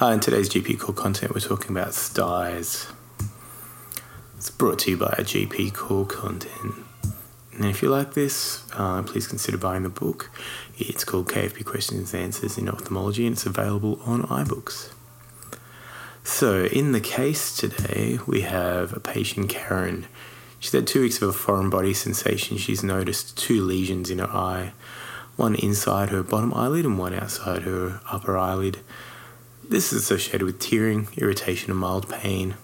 Hi, in today's GP Core content, we're talking about styes. It's brought to you by GP Core content. And if you like this, uh, please consider buying the book. It's called KFP Questions and Answers in Ophthalmology and it's available on iBooks. So, in the case today, we have a patient, Karen. She's had two weeks of a foreign body sensation. She's noticed two lesions in her eye one inside her bottom eyelid and one outside her upper eyelid. This is associated with tearing, irritation, and mild pain.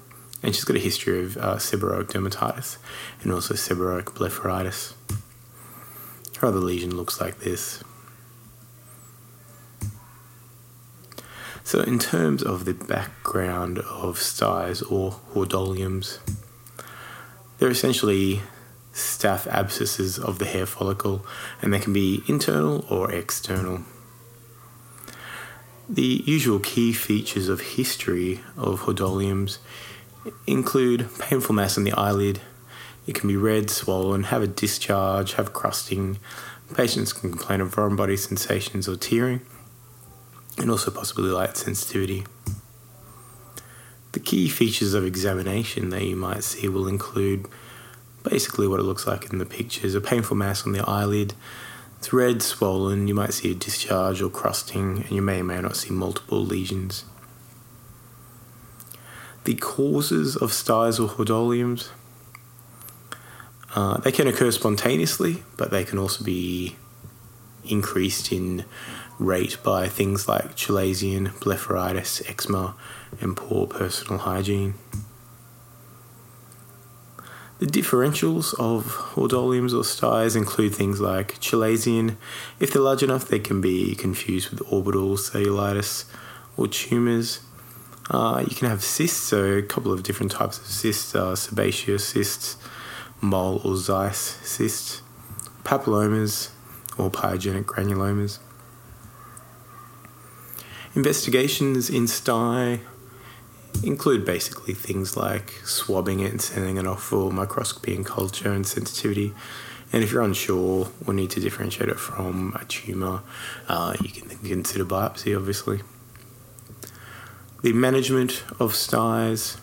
And she's got a history of uh, seborrheic dermatitis and also seborrheic blepharitis. Her other lesion looks like this. So, in terms of the background of styes or hordeolums, they're essentially staph abscesses of the hair follicle, and they can be internal or external. The usual key features of history of hordeolums include painful mass on the eyelid. It can be red, swollen, have a discharge, have crusting. Patients can complain of foreign body sensations or tearing and also possibly light sensitivity. The key features of examination that you might see will include basically what it looks like in the pictures a painful mass on the eyelid. It's red, swollen, you might see a discharge or crusting, and you may or may not see multiple lesions. The causes of styes or hordeolums uh, they can occur spontaneously, but they can also be increased in rate by things like chalazion, blepharitis, eczema, and poor personal hygiene. The differentials of hordeolums or styes include things like chalazion. If they're large enough, they can be confused with orbital cellulitis or tumours. Uh, you can have cysts, so a couple of different types of cysts are sebaceous cysts, Moll or Zeis cysts, papillomas, or pyogenic granulomas. Investigations in sty include basically things like swabbing it and sending it off for microscopy and culture and sensitivity. And if you're unsure or need to differentiate it from a tumour, uh, you can consider biopsy, obviously. The management of styes.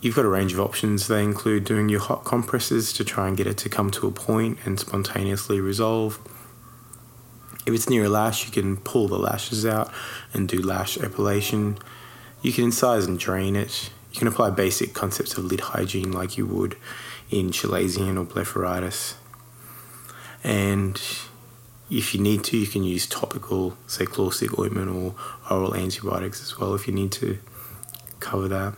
You've got a range of options. They include doing your hot compresses to try and get it to come to a point and spontaneously resolve if it's near a lash, you can pull the lashes out and do lash epilation. You can incise and drain it. You can apply basic concepts of lid hygiene like you would in chalazion or blepharitis. And if you need to, you can use topical, say, Chlorsig ointment or oral antibiotics as well if you need to cover that.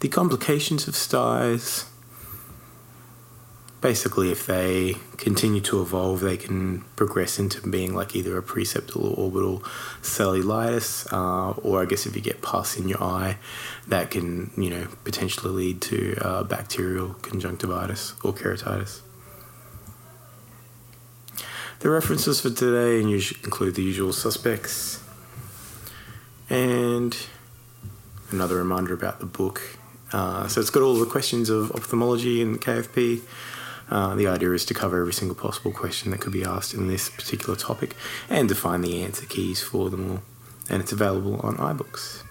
The complications of styes basically, if they continue to evolve, they can progress into being like either a preseptal or orbital cellulitis, uh, or I guess if you get pus in your eye, that can you know potentially lead to uh, bacterial conjunctivitis or keratitis. The references for today include the usual suspects and another reminder about the book. Uh, so it's got all the questions of ophthalmology and KFP. Uh, the idea is to cover every single possible question that could be asked in this particular topic and to find the answer keys for them all. And it's available on iBooks.